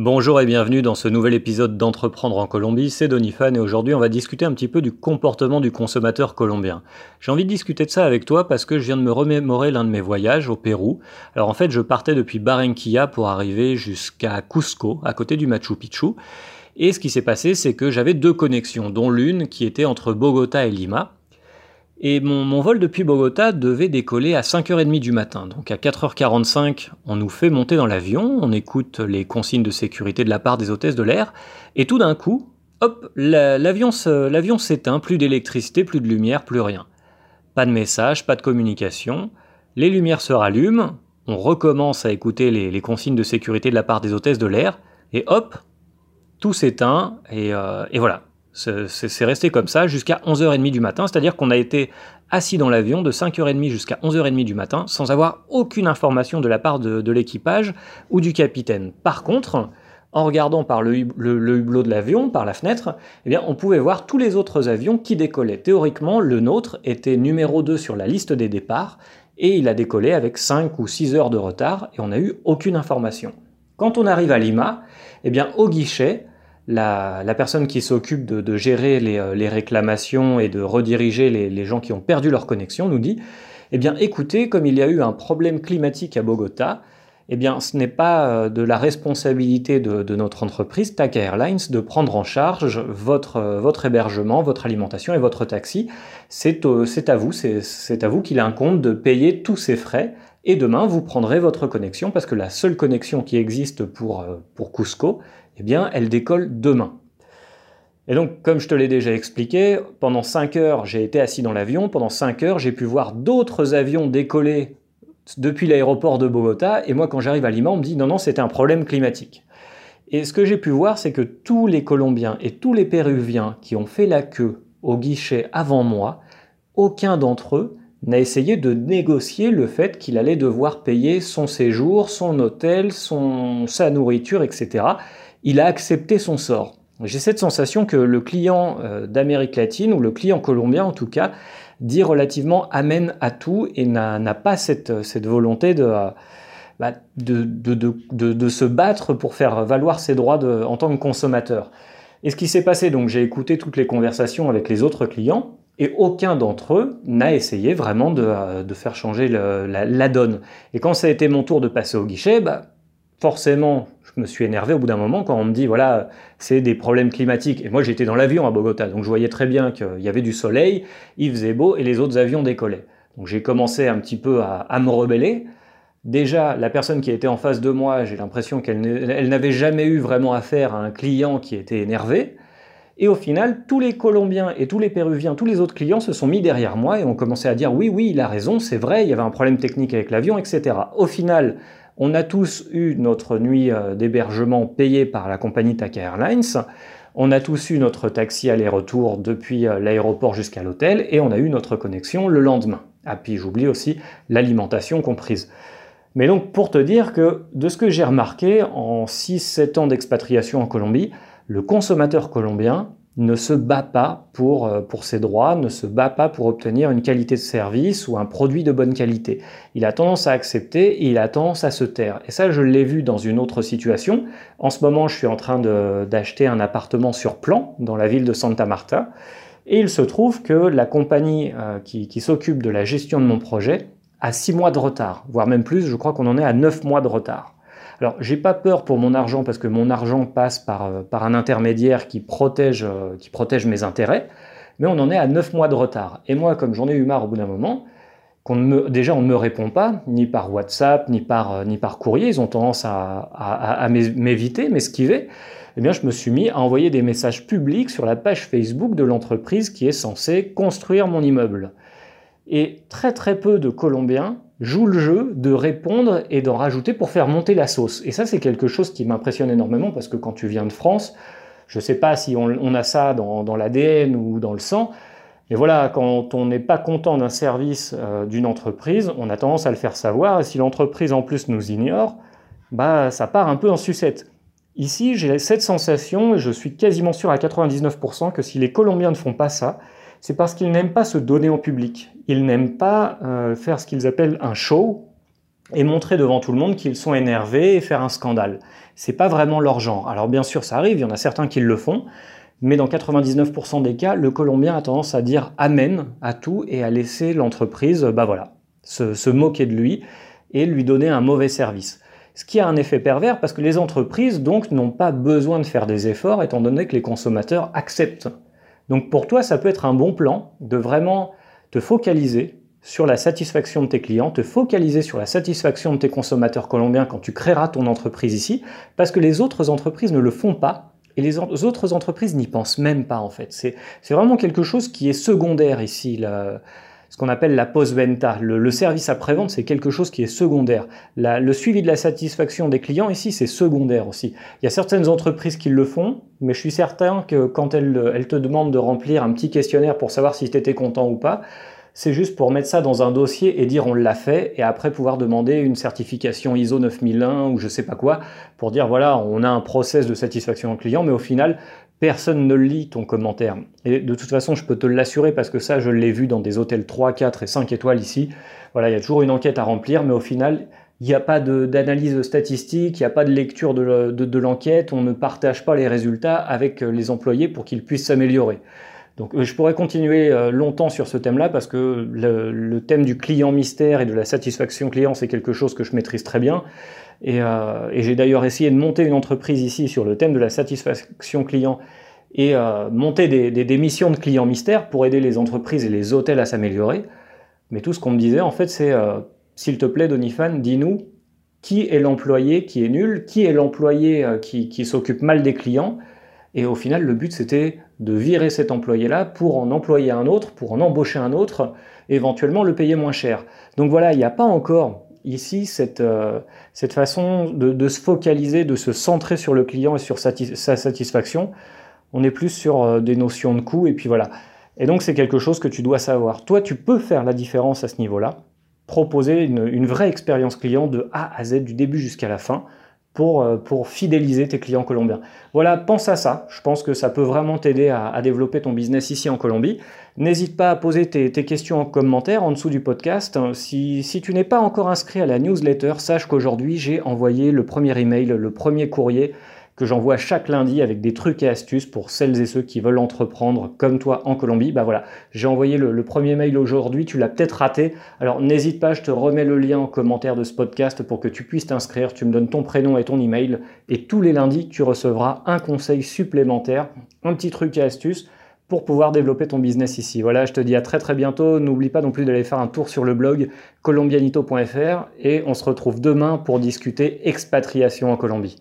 Bonjour et bienvenue dans ce nouvel épisode d'Entreprendre en Colombie, c'est Donifan et aujourd'hui on va discuter un petit peu du comportement du consommateur colombien. J'ai envie de discuter de ça avec toi parce que je viens de me remémorer l'un de mes voyages au Pérou. Alors en fait je partais depuis Barranquilla pour arriver jusqu'à Cusco, à côté du Machu Picchu. Et ce qui s'est passé c'est que j'avais deux connexions, dont l'une qui était entre Bogota et Lima. Et mon, vol depuis Bogota devait décoller à 5h30 du matin. Donc à 4h45, on nous fait monter dans l'avion, on écoute les consignes de sécurité de la part des hôtesses de l'air, et tout d'un coup, hop, l'avion s'éteint, plus d'électricité, plus de lumière, plus rien. Pas de message, pas de communication, les lumières se rallument, on recommence à écouter les, consignes de sécurité de la part des hôtesses de l'air, et hop, tout s'éteint, et, euh, et voilà, c'est resté comme ça jusqu'à 11h30 du matin, c'est-à-dire qu'on a été assis dans l'avion de 5h30 jusqu'à 11h30 du matin sans avoir aucune information de la part de, l'équipage ou du capitaine. Par contre, en regardant par le, hublot de l'avion, par la fenêtre, eh bien, on pouvait voir tous les autres avions qui décollaient. Théoriquement, le nôtre était numéro 2 sur la liste des départs et il a décollé avec 5 ou 6 heures de retard et on n'a eu aucune information. Quand on arrive à Lima, eh bien, au guichet, la, personne qui s'occupe de, gérer euh, les, réclamations et de rediriger les, gens qui ont perdu leur connexion nous dit Eh bien, écoutez, comme il y a eu un problème climatique à Bogota, eh bien, ce n'est pas euh, de la responsabilité de, notre entreprise, TAC Airlines, de prendre en charge votre, euh, hébergement, votre alimentation et votre taxi. C'est à vous, c'est à vous qu'il incombe de payer tous ces frais. Et demain, vous prendrez votre connexion parce que la seule connexion qui existe pour Cusco, eh bien, elle décolle demain. Et donc, comme je te l'ai déjà expliqué, pendant 5 heures, j'ai été assis dans l'avion. Pendant 5 heures, j'ai pu voir d'autres avions décoller depuis l'aéroport de Bogota. Et moi, quand j'arrive à Lima, on me dit non, non, c'était un problème climatique. Et ce que j'ai pu voir, c'est que tous les Colombiens et tous les Péruviens qui ont fait la queue au guichet avant moi, aucun d'entre eux n'a essayé de négocier le fait qu'il allait devoir payer son séjour, son hôtel, sa nourriture, etc il a accepté son sort. J'ai cette sensation que le client euh, d'Amérique latine, ou le client colombien en tout cas, dit relativement amen à tout et n'a pas cette, volonté euh, bah, de, de, se battre pour faire valoir ses droits en tant que consommateur. Et ce qui s'est passé, donc j'ai écouté toutes les conversations avec les autres clients, et aucun d'entre eux n'a essayé vraiment de, euh, faire changer la, donne. Et quand ça a été mon tour de passer au guichet, bah, forcément, je me suis énervé au bout d'un moment quand on me dit, voilà, c'est des problèmes climatiques. Et moi, j'étais dans l'avion à Bogota, donc je voyais très bien qu'il y avait du soleil, il faisait beau et les autres avions décollaient. Donc j'ai commencé un petit peu à, me rebeller. Déjà, la personne qui était en face de moi, j'ai l'impression qu'elle n'avait jamais eu vraiment affaire à un client qui était énervé. Et au final, tous les Colombiens et tous les Péruviens, tous les autres clients se sont mis derrière moi et ont commencé à dire oui, oui, il a raison, c'est vrai, il y avait un problème technique avec l'avion, etc. Au final, on a tous eu notre nuit euh, d'hébergement payée par la compagnie Taka Airlines. On a tous eu notre taxi aller-retour depuis euh, l'aéroport jusqu'à l'hôtel et on a eu notre connexion le lendemain. Ah puis j'oublie aussi l'alimentation comprise. Mais donc pour te dire que de ce que j'ai remarqué en 6-7 ans d'expatriation en Colombie, le consommateur colombien ne se bat pas pour, euh, pour ses droits, ne se bat pas pour obtenir une qualité de service ou un produit de bonne qualité. Il a tendance à accepter et il a tendance à se taire. Et ça, je l'ai vu dans une autre situation. En ce moment, je suis en train d'acheter un appartement sur plan dans la ville de Santa Marta. Et il se trouve que la compagnie euh, qui, qui s'occupe de la gestion de mon projet a six mois de retard, voire même plus, je crois qu'on en est à neuf mois de retard. Alors, j'ai pas peur pour mon argent parce que mon argent passe par, euh, par un intermédiaire qui protège, euh, qui protège mes intérêts, mais on en est à 9 mois de retard. Et moi, comme j'en ai eu marre au bout d'un moment, qu'on me, déjà on ne me répond pas, ni par WhatsApp, ni par, euh, ni par courrier, ils ont tendance à, à, à m'éviter, m'esquiver, eh bien je me suis mis à envoyer des messages publics sur la page Facebook de l'entreprise qui est censée construire mon immeuble. Et très très peu de Colombiens joue le jeu de répondre et d'en rajouter pour faire monter la sauce. Et ça, c'est quelque chose qui m'impressionne énormément parce que quand tu viens de France, je ne sais pas si on, a ça dans, l'ADN ou dans le sang, mais voilà, quand on n'est pas content d'un service euh, d'une entreprise, on a tendance à le faire savoir. Et si l'entreprise en plus nous ignore, bah ça part un peu en sucette. Ici, j'ai cette sensation, et je suis quasiment sûr à 99% que si les Colombiens ne font pas ça, c'est parce qu'ils n'aiment pas se donner en public. Ils n'aiment pas euh, faire ce qu'ils appellent un show. et montrer devant tout le monde qu'ils sont énervés et faire un scandale. C'est pas vraiment leur genre. Alors bien sûr, ça arrive, il y en a certains qui le font, mais dans 99% des cas, le Colombien a tendance à dire amen à tout et à laisser l'entreprise, bah se, se moquer de lui et lui donner un mauvais service. Ce qui a un effet pervers parce que les entreprises donc n'ont pas besoin de faire des efforts étant donné que les consommateurs acceptent. Donc pour toi, ça peut être un bon plan de vraiment te focaliser sur la satisfaction de tes clients, te focaliser sur la satisfaction de tes consommateurs colombiens quand tu créeras ton entreprise ici, parce que les autres entreprises ne le font pas et les autres entreprises n'y pensent même pas en fait. C'est vraiment quelque chose qui est secondaire ici. Ce qu'on appelle la post-venta. Le, service après-vente, c'est quelque chose qui est secondaire. le suivi de la satisfaction des clients, ici, c'est secondaire aussi. Il y a certaines entreprises qui le font, mais je suis certain que quand elles, te demandent de remplir un petit questionnaire pour savoir si tu étais content ou pas, c'est juste pour mettre ça dans un dossier et dire on l'a fait, et après pouvoir demander une certification ISO 9001 ou je sais pas quoi, pour dire voilà, on a un process de satisfaction client, mais au final, personne ne lit ton commentaire. Et de toute façon, je peux te l'assurer parce que ça, je l'ai vu dans des hôtels 3, 4 et 5 étoiles ici. Voilà, il y a toujours une enquête à remplir, mais au final, il n'y a pas d'analyse statistique, il n'y a pas de lecture de l'enquête, on ne partage pas les résultats avec les employés pour qu'ils puissent s'améliorer. Donc euh, je pourrais continuer euh, longtemps sur ce thème-là parce que le, thème du client mystère et de la satisfaction client, c'est quelque chose que je maîtrise très bien. Et, euh, j'ai d'ailleurs essayé de monter une entreprise ici sur le thème de la satisfaction client et monter des, des, missions de client mystère pour aider les entreprises et les hôtels à s'améliorer. Mais tout ce qu'on me disait, en fait, c'est s'il te plaît, Donifan, dis-nous qui est l'employé qui est nul, qui est l'employé qui s'occupe mal des clients? Et au final, le but, c'était de virer cet employé-là pour en employer un autre, pour en embaucher un autre, éventuellement le payer moins cher. Donc voilà, il n'y a pas encore ici cette, euh, cette façon de, se focaliser, de se centrer sur le client et sur sa satisfaction. On est plus sur euh, des notions de coût et puis voilà. Et donc c'est quelque chose que tu dois savoir. Toi, tu peux faire la différence à ce niveau-là, proposer une, une vraie expérience client de A à Z, du début jusqu'à la fin, euh, pour, fidéliser tes clients colombiens. Voilà, pense à ça. Je pense que ça peut vraiment t'aider à, développer ton business ici en Colombie. N'hésite pas à poser tes, questions en commentaire en dessous du podcast. Si, si tu n'es pas encore inscrit à la newsletter, sache qu'aujourd'hui j'ai envoyé le premier email, le premier courrier que j'envoie chaque lundi avec des trucs et astuces pour celles et ceux qui veulent entreprendre comme toi en Colombie. Bah voilà, j'ai envoyé le, premier mail aujourd'hui, tu l'as peut-être raté. Alors n'hésite pas, je te remets le lien en commentaire de ce podcast pour que tu puisses t'inscrire. Tu me donnes ton prénom et ton email et tous les lundis, tu recevras un conseil supplémentaire, un petit truc et astuce pour pouvoir développer ton business ici. Voilà, je te dis à très très bientôt. N'oublie pas non plus d'aller faire un tour sur le blog colombianito.fr et on se retrouve demain pour discuter expatriation en Colombie.